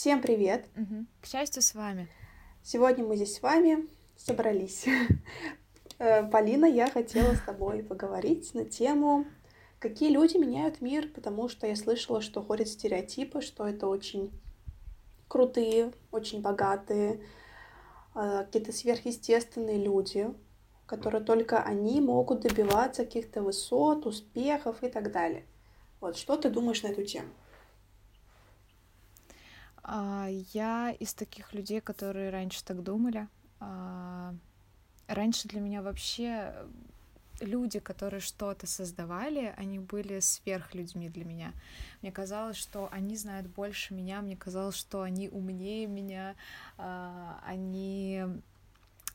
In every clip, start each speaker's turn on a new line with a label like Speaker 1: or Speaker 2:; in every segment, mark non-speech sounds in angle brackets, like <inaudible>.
Speaker 1: Всем привет!
Speaker 2: Угу. К счастью, с вами.
Speaker 1: Сегодня мы здесь с вами собрались. <laughs> Э, Полина, я хотела с тобой поговорить на тему, какие люди меняют мир, потому что я слышала, что ходят стереотипы, что это очень крутые, очень богатые, э, какие-то сверхъестественные люди, которые только они могут добиваться каких-то высот, успехов и так далее. Вот что ты думаешь на эту тему?
Speaker 2: А, я из таких людей, которые раньше так думали. А, раньше для меня вообще люди, которые что-то создавали, они были сверхлюдьми для меня. Мне казалось, что они знают больше меня, мне казалось, что они умнее меня, а, они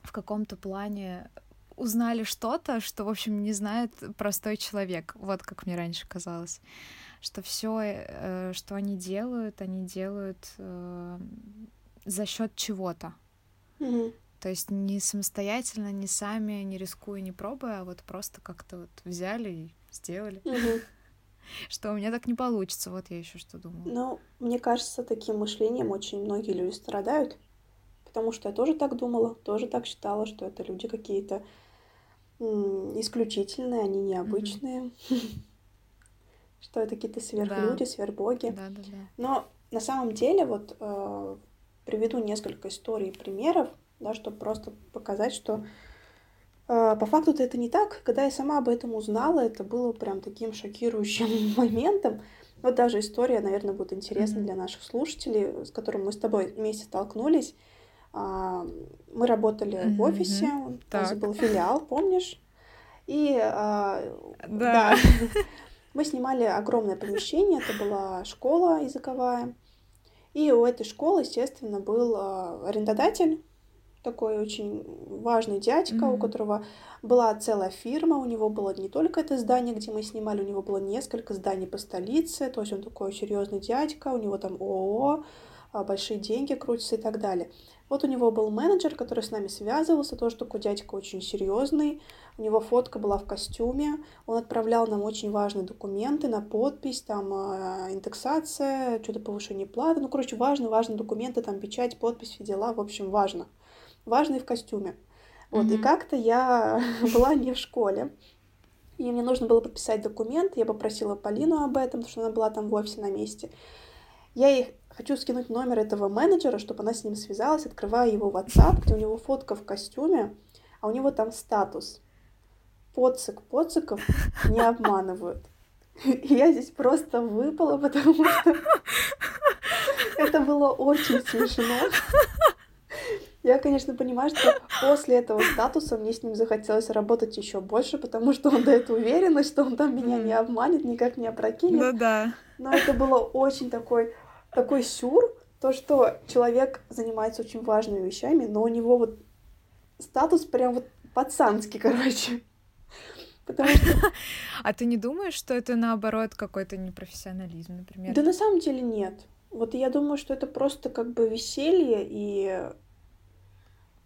Speaker 2: в каком-то плане узнали что-то, что, в общем, не знает простой человек. Вот как мне раньше казалось что все, э, что они делают, они делают э, за счет чего-то.
Speaker 1: Угу.
Speaker 2: То есть не самостоятельно, не сами, не рискуя, не пробуя, а вот просто как-то вот взяли и сделали.
Speaker 1: Угу. <laughs>
Speaker 2: Что у меня так не получится, вот я еще что думаю.
Speaker 1: Ну, мне кажется, таким мышлением очень многие люди страдают, потому что я тоже так думала, тоже так считала, что это люди какие-то исключительные, они необычные. <laughs> Что это какие-то сверхлюди, сверхбоги. Но на самом деле вот э, приведу несколько историй и примеров, да, чтобы просто показать, что э, по факту-то это не так. Когда я сама об этом узнала, это было прям таким шокирующим <laughs> моментом. Вот даже история, наверное, будет интересна mm-hmm. для наших слушателей, с которым мы с тобой вместе столкнулись. А, мы работали mm-hmm. в офисе, у нас был филиал, помнишь? И а,
Speaker 2: да. да.
Speaker 1: Мы снимали огромное помещение, это была школа языковая. И у этой школы, естественно, был а, арендодатель, такой очень важный дядька, mm-hmm. у которого была целая фирма, у него было не только это здание, где мы снимали, у него было несколько зданий по столице, то есть он такой серьезный дядька, у него там ООО, большие деньги крутятся и так далее. Вот у него был менеджер, который с нами связывался, тоже такой дядька очень серьезный. У него фотка была в костюме. Он отправлял нам очень важные документы на подпись, там э, индексация, что-то повышение платы. Ну, короче, важные, важные документы, там печать, подпись, все дела. В общем, важно. Важный в костюме. Вот, mm-hmm. и как-то я <laughs> была не в школе. И мне нужно было подписать документ. Я попросила Полину об этом, потому что она была там в офисе на месте. Я ей хочу скинуть номер этого менеджера, чтобы она с ним связалась, открываю его WhatsApp, где у него фотка в костюме, а у него там статус. Поцик, поциков не обманывают. И я здесь просто выпала, потому что это было очень смешно. Я, конечно, понимаю, что после этого статуса мне с ним захотелось работать еще больше, потому что он дает уверенность, что он там меня не обманет, никак не опрокинет.
Speaker 2: Ну да.
Speaker 1: Но это было очень такой такой сюр, то, что человек занимается очень важными вещами, но у него вот статус прям вот пацанский, <laughs> короче. Потому что...
Speaker 2: А ты не думаешь, что это наоборот какой-то непрофессионализм, например?
Speaker 1: Да на самом деле нет. Вот я думаю, что это просто как бы веселье и...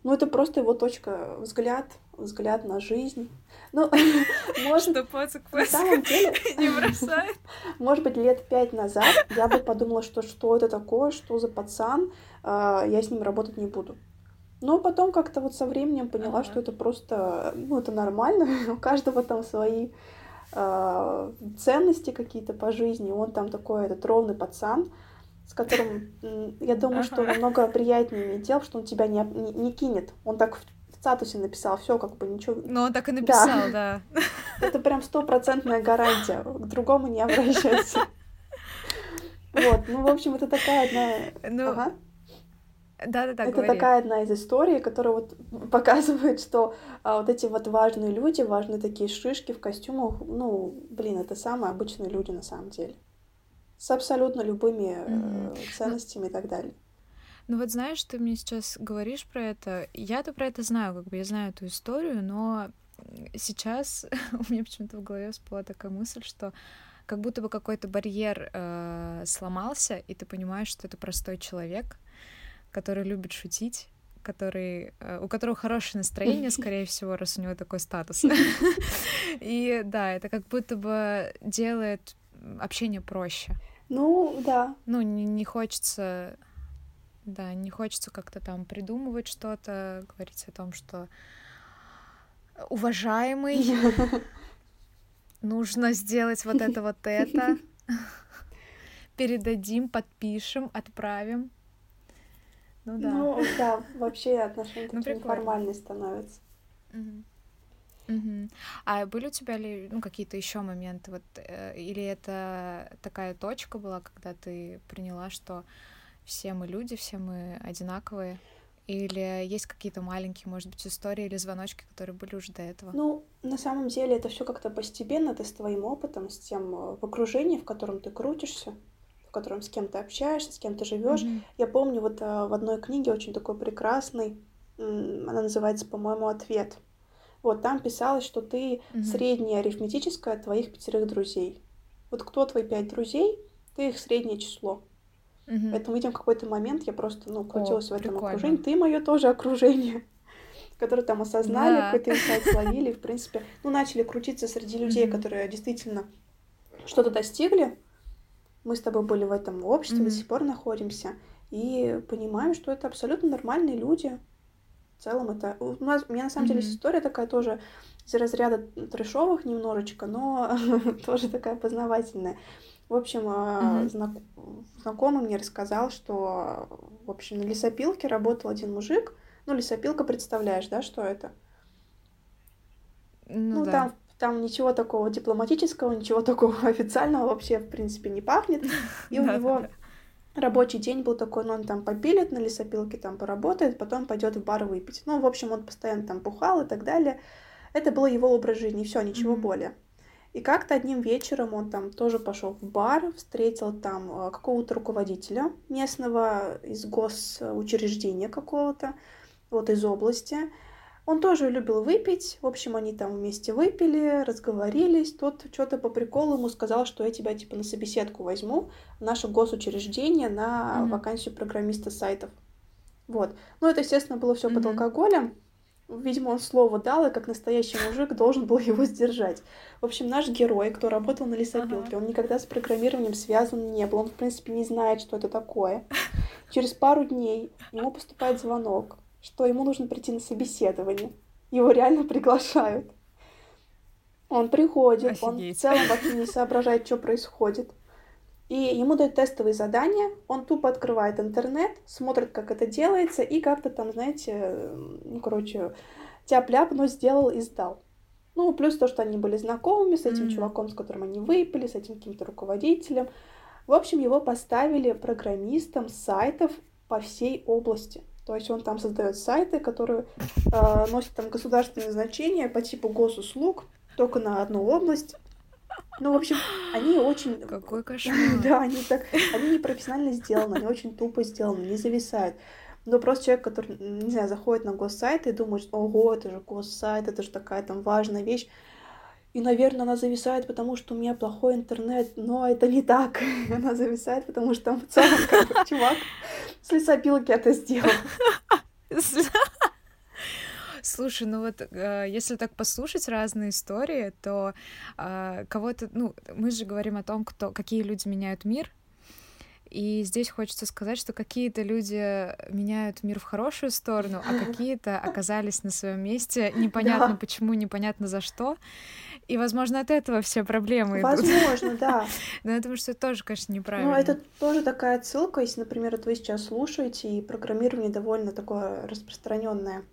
Speaker 1: Ну, это просто его точка, взгляд, взгляд на жизнь. Ну, <laughs>
Speaker 2: может, что поцик на самом деле <laughs> не бросает. <laughs>
Speaker 1: Может быть, лет пять назад я бы подумала, что что это такое, что за пацан, а, я с ним работать не буду. Но потом как-то вот со временем поняла, ага. что это просто, ну, это нормально, у каждого там свои э, ценности какие-то по жизни, он там такой этот ровный пацан, с которым, я думаю, ага. что намного приятнее иметь дело, что он тебя не, не, не кинет, он так статусе написал, все как бы ничего.
Speaker 2: Ну, он так и написал, да. да. <laughs>
Speaker 1: Это прям стопроцентная гарантия. К другому не обращайся. Вот, ну, в общем, это такая одна...
Speaker 2: Ну, ага. Да, да, да.
Speaker 1: Это говори. такая одна из историй, которая вот показывает, что а, вот эти вот важные люди, важные такие шишки в костюмах, ну, блин, это самые обычные люди на самом деле. С абсолютно любыми mm-hmm. ценностями и так далее.
Speaker 2: Ну вот знаешь, ты мне сейчас говоришь про это. Я-то про это знаю, как бы я знаю эту историю, но сейчас <laughs> у меня почему-то в голове всплыла такая мысль, что как будто бы какой-то барьер э, сломался, и ты понимаешь, что это простой человек, который любит шутить, который, э, у которого хорошее настроение, скорее всего, раз у него такой статус. <laughs> <laughs> И да, это как будто бы делает общение проще.
Speaker 1: Ну, да.
Speaker 2: Ну, не, не хочется Да, не хочется как-то там придумывать что-то, говорить о том, что уважаемый, <laughs> нужно сделать вот это, вот это. <laughs> Передадим, подпишем, отправим.
Speaker 1: Ну да. Ну да, вообще отношения ну, такие формальные становятся.
Speaker 2: Угу. Угу. А были у тебя ли ну, какие-то еще моменты, вот, э, или это такая точка была, когда ты приняла, что все мы люди, все мы одинаковые? Или есть какие-то маленькие, может быть, истории или звоночки, которые были уже до этого?
Speaker 1: Ну, на самом деле это все как-то постепенно, ты с твоим опытом, с тем э, в окружении, в котором ты крутишься, в котором с кем ты общаешься, с кем ты живешь. Mm-hmm. Я помню вот э, в одной книге очень такой прекрасный, она называется, по-моему, «Ответ». Вот там писалось, что ты mm-hmm. средняя арифметическая твоих пятерых друзей. Вот кто твои пять друзей, ты их среднее число. Угу. Поэтому, видимо, в какой-то момент я просто, ну, крутилась О, в этом прикольно. окружении. Ты мое тоже окружение, <laughs> которые там осознали, да. какой-то инсайт словили, в принципе, ну, начали крутиться среди людей, угу. которые действительно что-то достигли. Мы с тобой были в этом обществе, угу. до сих пор находимся, и понимаем, что это абсолютно нормальные люди. В целом это... У, нас, у меня, на самом деле, история такая тоже из разряда трешовых немножечко, но <laughs> тоже такая познавательная. В общем, mm-hmm. знак... знакомый мне рассказал, что, в общем, на лесопилке работал один мужик. Ну, лесопилка, представляешь, да, что это? Ну, ну да. там, там ничего такого дипломатического, ничего <laughs> такого официального вообще, в принципе, не пахнет. <laughs> И у него рабочий день был такой, ну, он там попилит на лесопилке, там поработает, потом пойдет в бар выпить. Ну, в общем, он постоянно там пухал и так далее. Это был его образ жизни, все, ничего более. И как-то одним вечером он там тоже пошел в бар, встретил там э, какого-то руководителя местного из госучреждения какого-то, вот из области. Он тоже любил выпить. В общем, они там вместе выпили, разговорились. Тот что-то по приколу ему сказал, что я тебя типа на собеседку возьму в наше госучреждение на mm-hmm. вакансию программиста сайтов. Вот. Ну, это, естественно, было все mm-hmm. под алкоголем. Видимо, он слово дал, и как настоящий мужик должен был его сдержать. В общем, наш герой, кто работал на лесопилке, ага. он никогда с программированием связан не был. Он, в принципе, не знает, что это такое. <laughs> Через пару дней ему поступает звонок, что ему нужно прийти на собеседование. Его реально приглашают. Он приходит, Офигеть. он в целом вообще не соображает, что происходит. И ему дают тестовые задания, он тупо открывает интернет, смотрит, как это делается, и как-то там, знаете, ну, короче, тяп-ляп, но сделал и сдал. Ну, плюс то, что они были знакомыми с этим mm-hmm. чуваком, с которым они выпили, с этим каким-то руководителем. В общем, его поставили программистом сайтов по всей области. То есть он там создает сайты, которые э, носят там государственные значения по типу госуслуг, только на одну область. Ну, в общем, они очень...
Speaker 2: Какой <laughs> кошмар.
Speaker 1: Да, они так... Они не профессионально сделаны, они очень тупо сделаны, не зависают. Но просто человек, который, не знаю, заходит на госсайт и думает, ого, это же госсайт, это же такая там важная вещь. И, наверное, она зависает, потому что у меня плохой интернет, но это не так. <laughs> Она зависает, потому что там <laughs> в целом как чувак с лесопилки это сделал.
Speaker 2: Слушай, ну вот э, если так послушать разные истории, то э, кого-то, ну, мы же говорим о том, кто, какие люди меняют мир, и здесь хочется сказать, что какие-то люди меняют мир в хорошую сторону, а какие-то <laughs> оказались на своем месте непонятно да. почему, непонятно за что. И, возможно, от этого все проблемы
Speaker 1: Возможно, идут. да. <laughs>
Speaker 2: Но я думаю, что это тоже, конечно, неправильно.
Speaker 1: Ну, это тоже такая отсылка, если, например, вот вы сейчас слушаете, и программирование довольно такое распространенное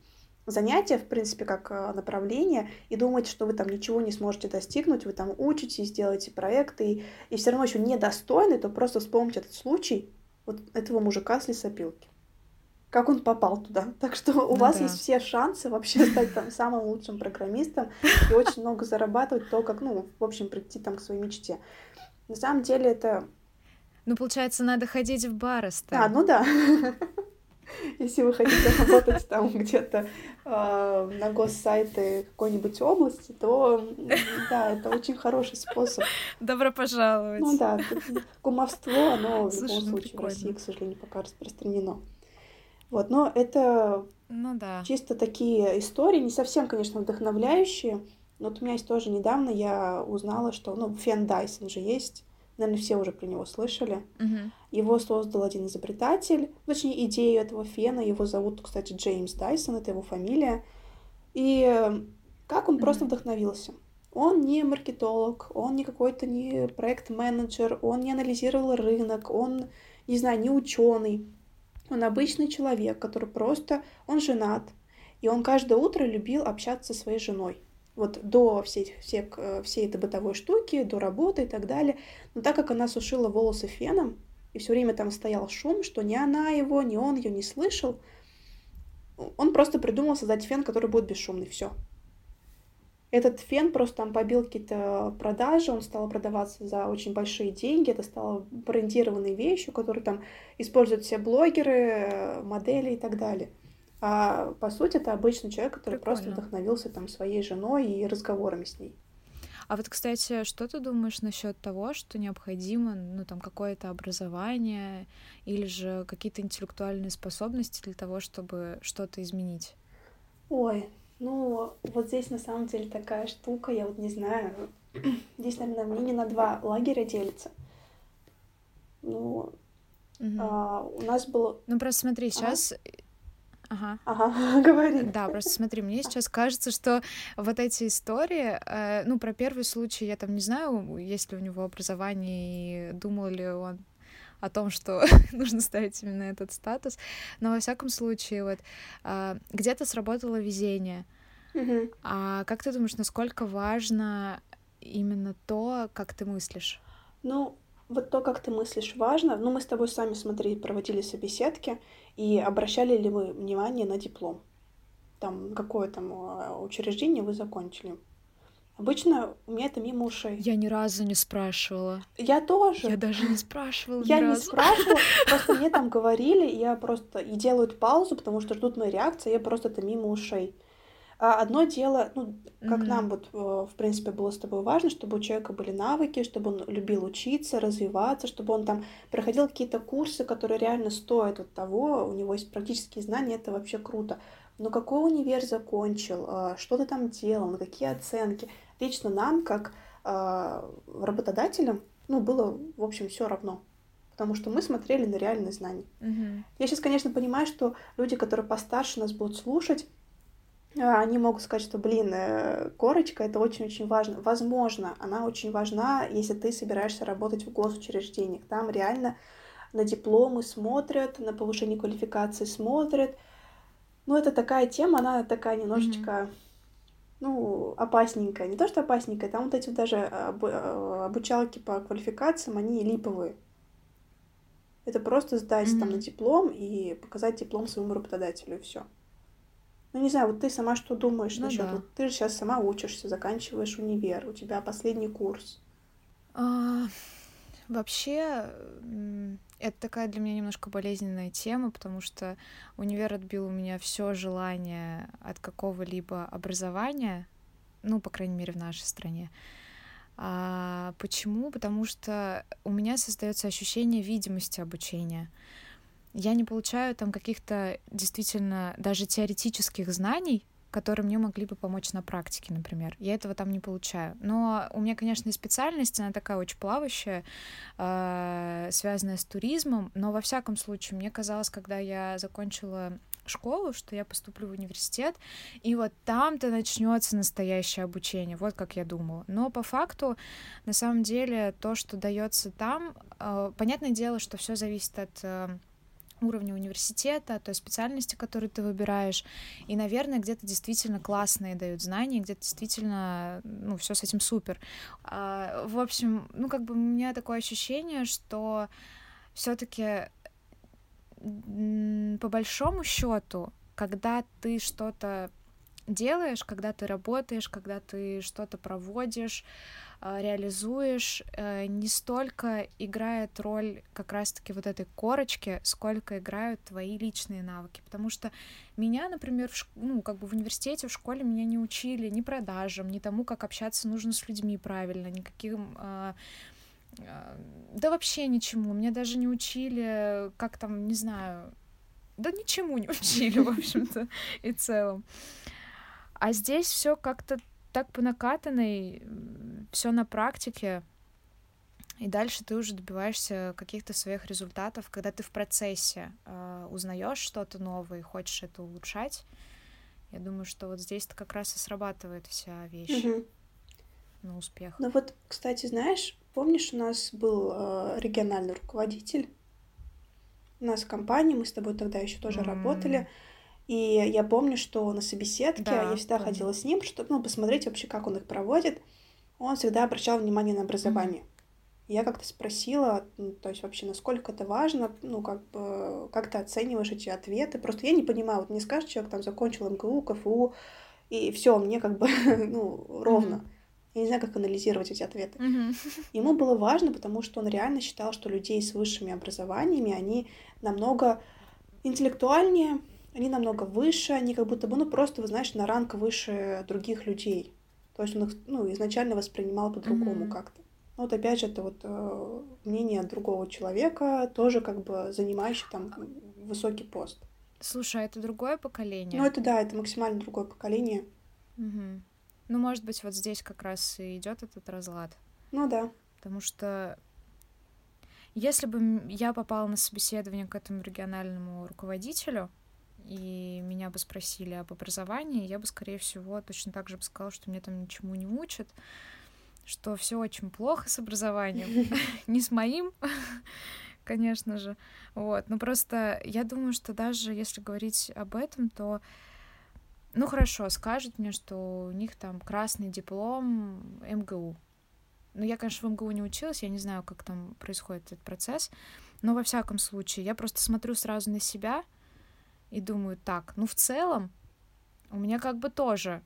Speaker 1: занятие, в принципе, как э, направление, и думаете, что вы там ничего не сможете достигнуть, вы там учитесь, делаете проекты, и, и все равно еще недостойны, то просто вспомните этот случай вот этого мужика с лесопилки. Как он попал туда. Так что у ну, вас да. есть все шансы вообще стать там самым лучшим программистом и очень много зарабатывать, то, как, ну, в общем, прийти там к своей мечте. На самом деле это...
Speaker 2: Ну, получается, надо ходить в бары.
Speaker 1: А, ну да. <laughs> Если вы хотите работать там где-то э, на госсайты какой-нибудь области, то да, это очень хороший способ.
Speaker 2: Добро пожаловать.
Speaker 1: Ну да, кумовство, оно Слушай, в любом ну, случае прикольно. в России, к сожалению, пока распространено. Вот, но это
Speaker 2: ну, да.
Speaker 1: чисто такие истории, не совсем, конечно, вдохновляющие. Но вот у меня есть тоже недавно, я узнала, что, ну, Фен Дайсон же есть, Наверное, все уже про него слышали.
Speaker 2: Мгм.
Speaker 1: Его создал один изобретатель, точнее, идею этого фена. Его зовут, кстати, Джеймс Дайсон, это его фамилия. И э, как он просто
Speaker 2: Мгм.
Speaker 1: вдохновился? Он не маркетолог, он не какой-то не проект-менеджер, он не анализировал рынок, он, не знаю, не ученый. Он обычный человек, который просто, он женат, и он каждое утро любил общаться со своей женой. Вот до всей, всей, э, всей этой бытовой штуки, до работы и так далее. Но так как она сушила волосы феном, и все время там стоял шум, что ни она его, ни он ее не слышал, он просто придумал создать фен, который будет бесшумный. Все. Этот фен просто там побил какие-то продажи, он стал продаваться за очень большие деньги, это стало брендированной вещью, которую там используют все блогеры, э, модели и так далее. А по сути это обычный человек, который просто
Speaker 2: Прикольно.
Speaker 1: вдохновился там своей женой и разговорами с ней.
Speaker 2: А вот, кстати, что ты думаешь насчет того, что необходимо, ну, там, какое-то образование или же какие-то интеллектуальные способности для того, чтобы что-то изменить?
Speaker 1: Ой, ну вот здесь на самом деле такая штука, я вот не знаю, <clears throat> здесь, наверное, мнение на два лагеря делится. Ну,
Speaker 2: Мгм.
Speaker 1: а, у нас было...
Speaker 2: Ну, просто смотри, сейчас... Ага.
Speaker 1: Ага, <laughs> говори.
Speaker 2: Да, просто смотри, мне сейчас кажется, что вот эти истории, э, ну, про первый случай я там не знаю, есть ли у него образование и думал ли он о том, что <laughs> нужно ставить именно этот статус, но во всяком случае, вот а, где-то сработало везение. А как ты думаешь, насколько важно именно то, как ты мыслишь?
Speaker 1: Ну, вот то, как ты мыслишь, важно. Ну, мы с тобой сами, смотри, проводили собеседки, и обращали ли вы внимание на диплом? Там, какое там а, учреждение вы закончили? Обычно у меня это мимо ушей.
Speaker 2: Я ни разу не спрашивала.
Speaker 1: Я тоже.
Speaker 2: Я даже не спрашивала
Speaker 1: Я не спрашивала, <laughs> просто мне там говорили, я просто и делают паузу, потому что ждут моей реакции, я просто это мимо ушей. А одно дело, ну, как
Speaker 2: Мгм.
Speaker 1: нам вот, э, в принципе, было с тобой важно, чтобы у человека были навыки, чтобы он любил учиться, развиваться, чтобы он там проходил какие-то курсы, которые реально стоят вот того, у него есть практические знания, это вообще круто. Но какой универ закончил, а, что ты там делал, на какие оценки? Лично нам, как а, работодателям, ну, было, в общем, все равно. Потому что мы смотрели на реальные знания.
Speaker 2: Мгм.
Speaker 1: Я сейчас, конечно, понимаю, что люди, которые постарше нас будут слушать, они могут сказать, что, блин, э, корочка это очень-очень важно. Возможно, она очень важна, если ты собираешься работать в госучреждениях. Там реально на дипломы смотрят, на повышение квалификации смотрят. Но это такая тема, она такая немножечко, ну, опасненькая. Не то, что опасненькая, там вот эти вот даже обу- э, обучалки по квалификациям, они липовые. Это просто сдать там на диплом и показать диплом своему работодателю, и все. Ну, не знаю, вот ты сама что думаешь
Speaker 2: Ну
Speaker 1: насчет?
Speaker 2: да.
Speaker 1: Вот ты же сейчас сама учишься, заканчиваешь универ, у тебя последний курс.
Speaker 2: А, Вообще, это такая для меня немножко болезненная тема, потому что универ отбил у меня все желание от какого-либо образования, ну, по крайней мере, в нашей стране. А, почему? Потому что у меня создается ощущение видимости обучения. Я не получаю там каких-то действительно даже теоретических знаний, которые мне могли бы помочь на практике, например. Я этого там не получаю. Но у меня, конечно, и специальность, она такая очень плавающая, э, связанная с туризмом, но во всяком случае, мне казалось, когда я закончила школу, что я поступлю в университет, и вот там-то начнется настоящее обучение, вот как я думала. Но по факту, на самом деле, то, что дается там, э, понятное дело, что все зависит от э, уровня университета, той специальности, которую ты выбираешь. И, наверное, где-то действительно классные дают знания, где-то действительно, ну, все с этим супер. А, в общем, ну, как бы у меня такое ощущение, что все-таки по большому счету, когда ты что-то делаешь, когда ты работаешь, когда ты что-то проводишь, реализуешь, э, не столько играет роль как раз-таки вот этой корочки, сколько играют твои личные навыки. Потому что меня, например, в ну, как бы в университете, в школе меня не учили ни продажам, ни тому, как общаться нужно с людьми правильно, никаким... а, а, Да вообще ничему. Меня даже не учили, как там, не знаю, да ничему не <laughs> учили, в общем-то, и целом. А здесь все как-то так по накатанной, все на практике. и дальше ты уже добиваешься каких-то своих результатов, когда ты в процессе э, узнаешь что-то новое и хочешь это улучшать. Я думаю, что вот здесь-то как раз и срабатывает вся вещь угу. на успех.
Speaker 1: Ну вот, кстати, знаешь, помнишь, у нас был э, региональный руководитель, у нас в компании, мы с тобой тогда еще тоже mm. работали. И я помню, что на собеседке да, я всегда помню. ходила с ним, чтобы ну, посмотреть вообще, как он их проводит. Он всегда обращал внимание на образование. Mm. Я как-то спросила, ну, то есть вообще, насколько это важно, ну, как бы, как ты оцениваешь эти ответы. Просто я не понимаю, вот не скажешь, человек там закончил МГУ, КФУ, и все, мне как бы, <laughs> ну, ровно. Mm-hmm. Я не знаю, как анализировать эти ответы.
Speaker 2: Mm-hmm.
Speaker 1: Ему было важно, потому что он реально считал, что людей с высшими образованиями, они намного интеллектуальнее, они намного выше, они как будто бы, ну, просто, вы знаешь, на ранг выше других людей. То есть он их, ну, изначально воспринимал по-другому mm-hmm. как-то. Ну, вот опять же, это вот э, мнение другого человека, тоже как бы занимающий там высокий пост.
Speaker 2: Слушай, а это другое поколение?
Speaker 1: Ну, это да, это максимально другое поколение.
Speaker 2: Угу. Ну, может быть, вот здесь как раз и идет этот разлад.
Speaker 1: Ну да.
Speaker 2: Потому что если бы я попала на собеседование к этому региональному руководителю, и меня бы спросили об образовании, я бы, скорее всего, точно так же бы сказала, что мне там ничему не учат, что все очень плохо с образованием, <laughs> не с моим, <laughs> конечно же. Вот. Но просто я думаю, что даже если говорить об этом, то ну хорошо, скажут мне, что у них там красный диплом МГУ. Ну, я, конечно, в МГУ не училась, я не знаю, как там происходит этот процесс, но во всяком случае, я просто смотрю сразу на себя и думаю, так, ну в целом у меня как бы тоже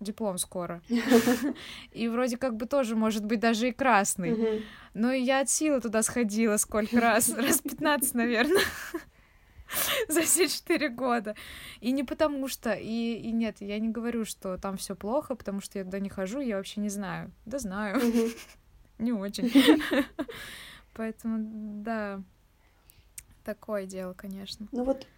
Speaker 2: диплом скоро. <laughs> И вроде как бы тоже, может быть, даже и красный. Но я от силы туда сходила сколько раз? <laughs> Раз 15, наверное. <laughs> За все четыре года. И не потому что, и, и нет, я не говорю, что там все плохо, потому что я туда не хожу, я вообще не знаю. Да знаю. Не очень. Поэтому, да, такое дело, конечно.
Speaker 1: Ну вот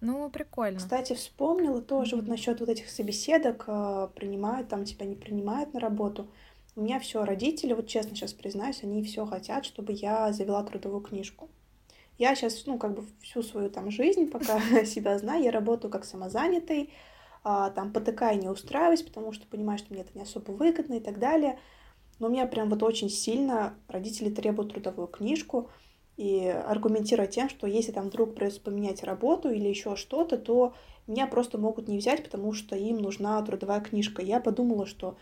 Speaker 2: ну, прикольно.
Speaker 1: Кстати, вспомнила тоже mm-hmm. вот насчет вот этих собеседок, э, принимают там тебя, не принимают на работу. У меня все родители, вот честно сейчас признаюсь, они все хотят, чтобы я завела трудовую книжку. Я сейчас, ну, как бы всю свою там жизнь, пока <laughs> себя знаю, я работаю как самозанятый, а, там ПТК не устраиваюсь, потому что понимаю, что мне это не особо выгодно и так далее. Но у меня прям вот очень сильно родители требуют трудовую книжку и аргументируя тем, что если там вдруг придется поменять работу или еще что-то, то меня просто могут не взять, потому что им нужна трудовая книжка. Я подумала, что,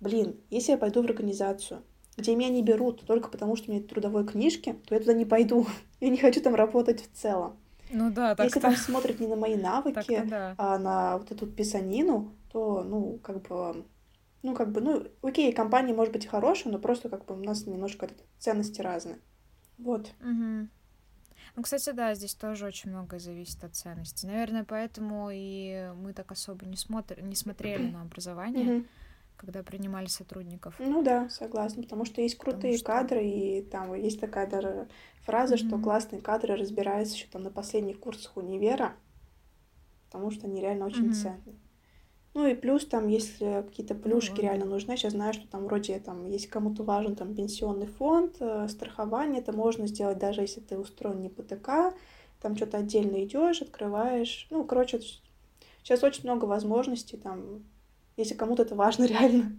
Speaker 1: блин, если я пойду в организацию, где меня не берут только потому, что у меня нет трудовой книжки, то я туда не пойду. <laughs> Я не хочу там работать в целом.
Speaker 2: Ну да, так
Speaker 1: Если там смотрят не на мои <laughs> навыки, да. а на вот эту писанину, то, ну, как бы, ну, как бы, ну, окей, компания может быть хорошая, но просто как бы у нас немножко ценности разные. Вот.
Speaker 2: Угу. Ну, кстати, да, здесь тоже очень многое зависит от ценности. Наверное, поэтому и мы так особо не, смотр... не смотрели на образование, когда принимали сотрудников.
Speaker 1: Ну да, согласна, потому что есть крутые что... кадры, и там есть такая даже фраза, что классные кадры разбираются еще там на последних курсах универа, потому что они реально очень ценные. Ну и плюс там, если какие-то плюшки ну, реально нужны, сейчас знаю, что там вроде там, если кому-то важен там пенсионный фонд, э, страхование, это можно сделать даже если ты устроен не ПТК, там что-то отдельно идешь, открываешь. Ну, короче, сейчас очень много возможностей там, если кому-то это важно <laughs> реально.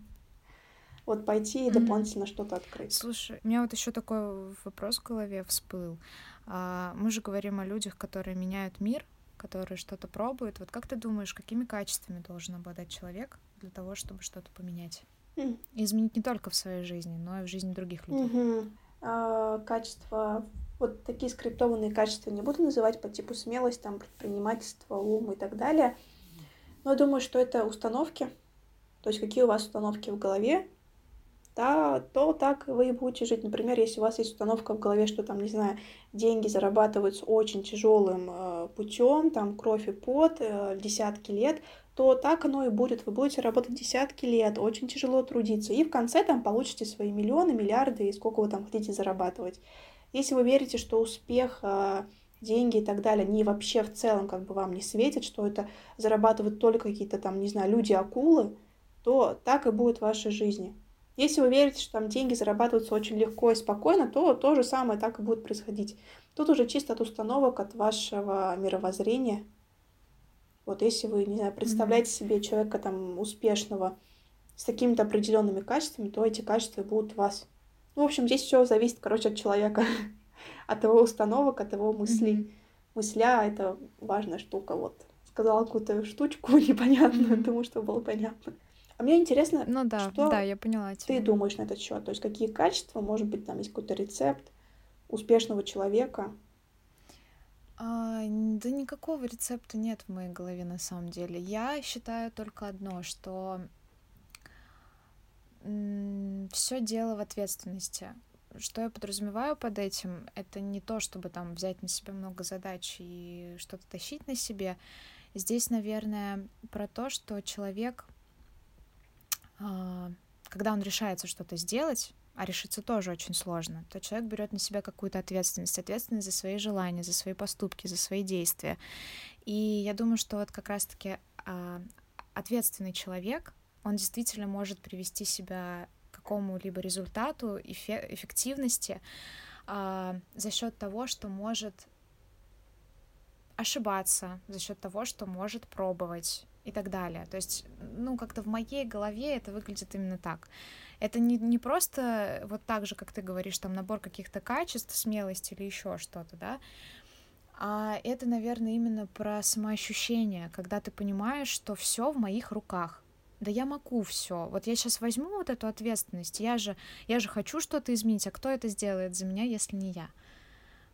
Speaker 1: Вот пойти и дополнительно mm-hmm. что-то открыть.
Speaker 2: Слушай, у меня вот еще такой вопрос в голове всплыл. А, мы же говорим о людях, которые меняют мир, которые что-то пробуют. Вот как ты думаешь, какими качествами должен обладать человек для того, чтобы что-то поменять? Mm. Изменить не только в своей жизни, но и в жизни других людей.
Speaker 1: Mm-hmm. А, качества, вот такие скриптованные качества не буду называть по типу смелость, там, предпринимательство, ум и так далее. Но я думаю, что это установки. То есть какие у вас установки в голове, да, то так вы и будете жить. Например, если у вас есть установка в голове, что там, не знаю, деньги зарабатываются очень тяжелым э, путем, там кровь и пот, э, десятки лет, то так оно и будет. Вы будете работать десятки лет, очень тяжело трудиться, и в конце там получите свои миллионы, миллиарды и сколько вы там хотите зарабатывать. Если вы верите, что успех, э, деньги и так далее, они вообще в целом как бы вам не светят, что это зарабатывают только какие-то там, не знаю, люди-акулы, то так и будет в вашей жизни. Если вы верите, что там деньги зарабатываются очень легко и спокойно, то то же самое так и будет происходить. Тут уже чисто от установок, от вашего мировоззрения. Вот если вы, не знаю, представляете себе человека там успешного с такими-то определенными качествами, то эти качества будут у вас. Ну, в общем, здесь все зависит, короче, от человека, <laughs> от его установок, от его мыслей. Mm-hmm. Мысля — это важная штука, вот. Сказала какую-то штучку <laughs> непонятную, mm-hmm. думаю, что было понятно. А мне интересно,
Speaker 2: ну, да, что да, я поняла
Speaker 1: тебя. ты думаешь на этот счет? То есть какие качества, может быть, там есть какой-то рецепт успешного человека?
Speaker 2: А, да никакого рецепта нет в моей голове на самом деле. Я считаю только одно, что все дело в ответственности. Что я подразумеваю под этим? Это не то, чтобы там взять на себя много задач и что-то тащить на себе. Здесь, наверное, про то, что человек когда он решается что-то сделать, а решиться тоже очень сложно, то человек берет на себя какую-то ответственность, ответственность за свои желания, за свои поступки, за свои действия. И я думаю, что вот как раз-таки а, ответственный человек, он действительно может привести себя к какому-либо результату, эффе- эффективности а, за счет того, что может ошибаться, за счет того, что может пробовать, и так далее. То есть, ну, как-то в моей голове это выглядит именно так. Это не, не просто вот так же, как ты говоришь, там набор каких-то качеств, смелости или еще что-то, да, а это, наверное, именно про самоощущение, когда ты понимаешь, что все в моих руках. Да я могу все. Вот я сейчас возьму вот эту ответственность. Я же, я же хочу что-то изменить, а кто это сделает за меня, если не я?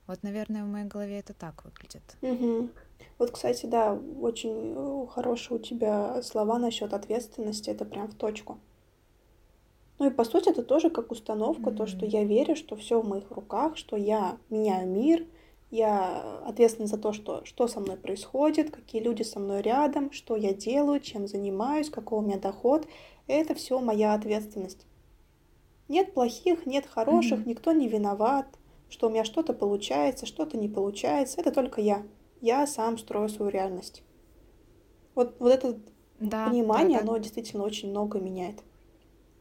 Speaker 2: Вот, наверное, в моей голове это так выглядит.
Speaker 1: Угу. Вот, кстати, да, очень э, хорошие у тебя слова насчет ответственности, это прям в точку. Ну и по сути это тоже как установка, mm-hmm. то, что я верю, что все в моих руках, что я меняю мир, я ответственна за то, что, что со мной происходит, какие люди со мной рядом, что я делаю, чем занимаюсь, какой у меня доход. Это все моя ответственность. Нет плохих, нет хороших, mm-hmm. никто не виноват, что у меня что-то получается, что-то не получается. Это только я я сам строю свою реальность. Вот, вот это да, понимание, да, да. оно действительно очень много меняет.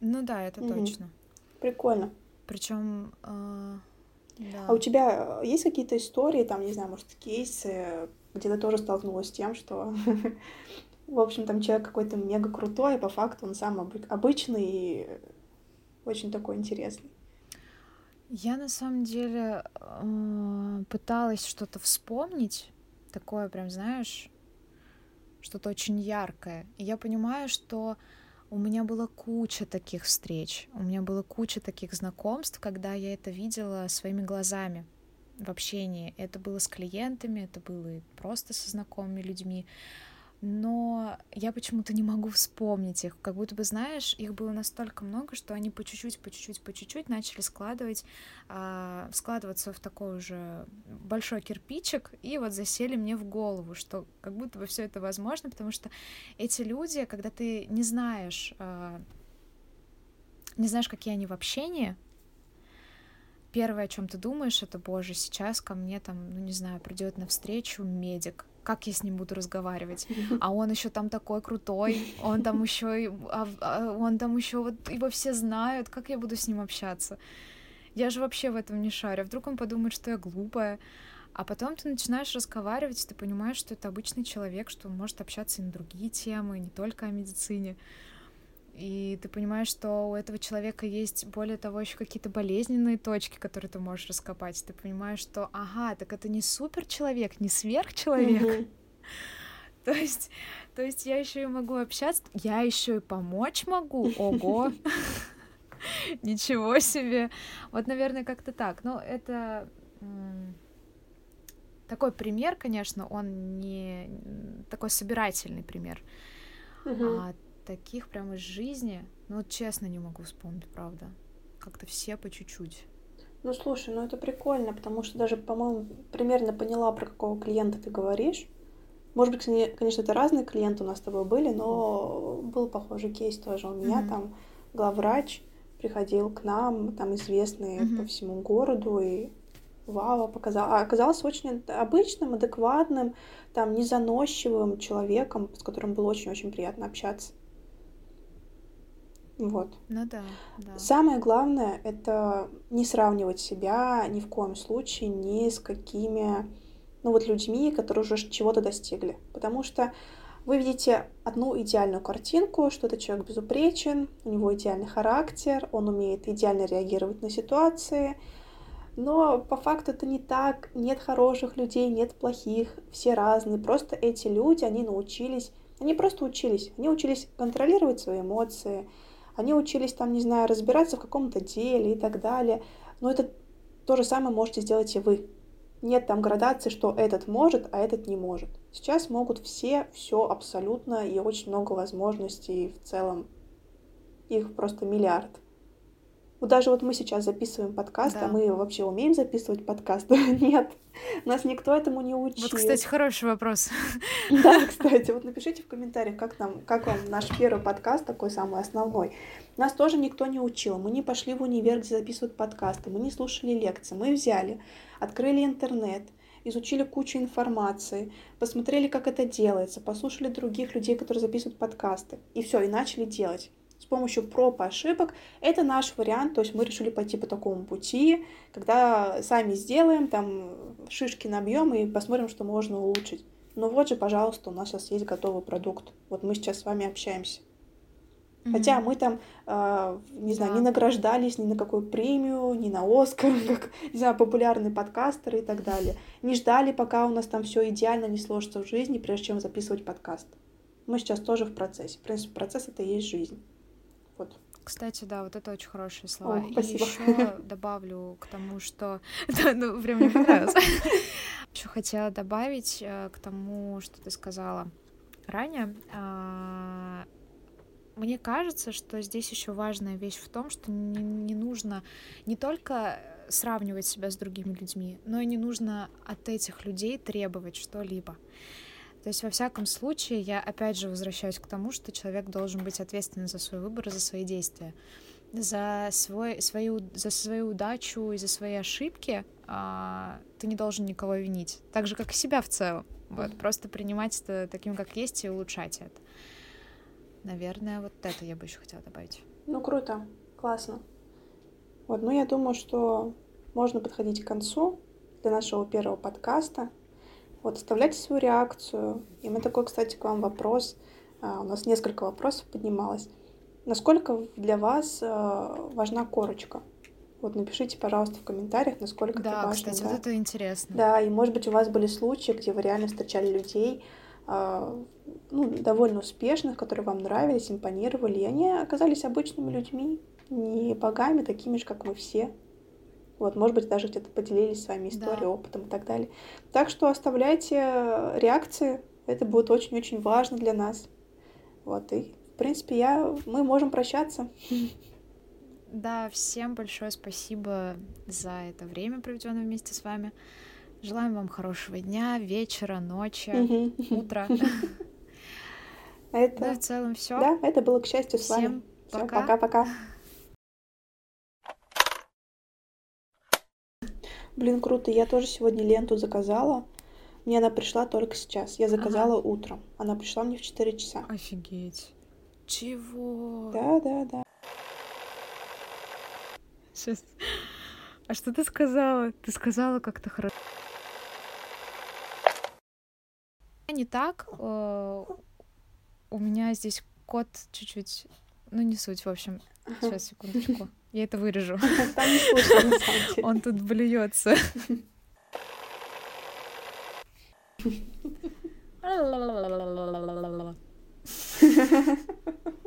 Speaker 2: Ну да, это угу. точно.
Speaker 1: Прикольно.
Speaker 2: Причем. Э,
Speaker 1: да. А у тебя э, есть какие-то истории, там, не знаю, может, кейсы, где ты тоже столкнулась с тем, что, <laughs> в общем, там человек какой-то мега крутой, а по факту он сам обычный и очень такой интересный.
Speaker 2: Я на самом деле э, пыталась что-то вспомнить, такое прям, знаешь, что-то очень яркое. И я понимаю, что у меня была куча таких встреч, у меня была куча таких знакомств, когда я это видела своими глазами в общении. Это было с клиентами, это было просто со знакомыми людьми но я почему-то не могу вспомнить их. Как будто бы, знаешь, их было настолько много, что они по чуть-чуть, по чуть-чуть, по чуть-чуть начали складывать, э, складываться в такой уже большой кирпичик, и вот засели мне в голову, что как будто бы все это возможно, потому что эти люди, когда ты не знаешь, э, не знаешь, какие они в общении, первое, о чем ты думаешь, это, боже, сейчас ко мне там, ну не знаю, придет навстречу медик, как я с ним буду разговаривать? А он еще там такой крутой, он там еще, а, а, он там еще вот его все знают, как я буду с ним общаться? Я же вообще в этом не шарю. Вдруг он подумает, что я глупая. А потом ты начинаешь разговаривать, ты понимаешь, что это обычный человек, что он может общаться и на другие темы, не только о медицине. И ты понимаешь, что у этого человека есть, более того, еще какие-то болезненные точки, которые ты можешь раскопать. Ты понимаешь, что, ага, так это не супер человек, не сверхчеловек. Mm-hmm. <laughs> То есть, то есть я еще и могу общаться, я еще и помочь могу. Ого! <laughs> Ничего себе! Вот, наверное, как-то так. Но это такой пример, конечно, он не такой собирательный пример. Uh-huh. А таких прямо из жизни, ну вот честно не могу вспомнить, правда. Как-то все по чуть-чуть.
Speaker 1: Ну слушай, ну это прикольно, потому что даже, по-моему, примерно поняла, про какого клиента ты говоришь. Может быть, конечно, это разные клиенты у нас с тобой были, но был похожий кейс тоже. У меня mm-hmm. там главврач приходил к нам, там известный mm-hmm. по всему городу, и вау, показал, а оказался очень обычным, адекватным, там незаносчивым человеком, с которым было очень-очень приятно общаться. Вот.
Speaker 2: Ну да, да.
Speaker 1: Самое главное — это не сравнивать себя ни в коем случае ни с какими, ну вот, людьми, которые уже чего-то достигли. Потому что вы видите одну идеальную картинку, что этот человек безупречен, у него идеальный характер, он умеет идеально реагировать на ситуации, но по факту это не так, нет хороших людей, нет плохих, все разные, просто эти люди, они научились, они просто учились, они учились контролировать свои эмоции, они учились там, не знаю, разбираться в каком-то деле и так далее, но это то же самое можете сделать и вы. Нет там градации, что этот может, а этот не может. Сейчас могут все, все абсолютно, и очень много возможностей в целом. Их просто миллиард. Вот даже вот мы сейчас записываем подкаст, а да. а мы вообще умеем записывать подкаст? <laughs> Нет, нас никто этому не учил.
Speaker 2: Вот, кстати, хороший вопрос. <laughs>
Speaker 1: Да, кстати, вот напишите в комментариях, как, нам, как вам наш первый подкаст, такой самый основной. Нас тоже никто не учил. Мы не пошли в универ, где записывают подкасты, мы не слушали лекции. Мы взяли, открыли интернет, изучили кучу информации, посмотрели, как это делается, послушали других людей, которые записывают подкасты. И все, и начали делать. С помощью проб и ошибок это наш вариант, то есть мы решили пойти по такому пути, когда сами сделаем, там шишки набьем и посмотрим, что можно улучшить. Но вот же, пожалуйста, у нас сейчас есть готовый продукт. Вот мы сейчас с вами общаемся. Mm-hmm. Хотя мы там, э, не знаю, да. не награждались ни на какую премию, ни на Оскар, <laughs> как, не знаю, популярные подкастеры и так далее. Не ждали, пока у нас там все идеально не сложится в жизни, прежде чем записывать подкаст. Мы сейчас тоже в процессе. В принципе, процесс это и есть жизнь.
Speaker 2: Кстати, да, вот это очень хорошие слова. О, и еще добавлю к тому, что... <laughs> Да, ну, прям мне понравилось. <laughs> Еще хотела добавить э, к тому, что ты сказала ранее. А, мне кажется, что здесь еще важная вещь в том, что не, не нужно не только сравнивать себя с другими людьми, но и не нужно от этих людей требовать что-либо. То есть, во всяком случае, я опять же возвращаюсь к тому, что человек должен быть ответственен за свой выбор, за свои действия. За, свой, свою, за свою удачу и за свои ошибки а, ты не должен никого винить. Так же, как и себя в целом. Вот, просто принимать это таким, как есть, и улучшать это. Наверное, вот это я бы еще хотела добавить.
Speaker 1: Ну, круто, классно. Вот, ну, я думаю, что можно подходить к концу для нашего первого подкаста. Вот, оставляйте свою реакцию. И мы такой, кстати, к вам вопрос. А, у нас несколько вопросов поднималось. Насколько для вас а, важна корочка? Вот напишите, пожалуйста, в комментариях, насколько
Speaker 2: да,
Speaker 1: это важно.
Speaker 2: Кстати, да, вот это интересно.
Speaker 1: Да, и может быть у вас были случаи, где вы реально встречали людей, а, ну, довольно успешных, которые вам нравились, импонировали, и они оказались обычными людьми, не богами, такими же, как мы все. Вот, может быть, даже где-то поделились с вами историей, да. опытом и так далее. Так что оставляйте реакции, это будет очень-очень важно для нас. Вот, и, в принципе, я, мы можем прощаться.
Speaker 2: Да, всем большое спасибо за это время, проведенное вместе с вами. Желаем вам хорошего дня, вечера, ночи, утра. <laughs>
Speaker 1: Это...
Speaker 2: Ну и в целом все.
Speaker 1: Да, это было к счастью с вами.
Speaker 2: Всем пока.
Speaker 1: Пока-пока. Блин, круто. Я тоже сегодня ленту заказала. Мне она пришла только сейчас. Я заказала ага. утром. Она пришла мне в 4 часа.
Speaker 2: Офигеть. Чего?
Speaker 1: Да, да, да.
Speaker 2: Сейчас. А что ты сказала? Ты сказала как-то хорошо. Не так. Э, у меня здесь кот чуть-чуть... Ну, не суть, в общем. Сейчас, секундочку. Я это вырежу. <laughs>
Speaker 1: Там не слышно, на самом деле.
Speaker 2: Он тут блюется. <laughs> <laughs>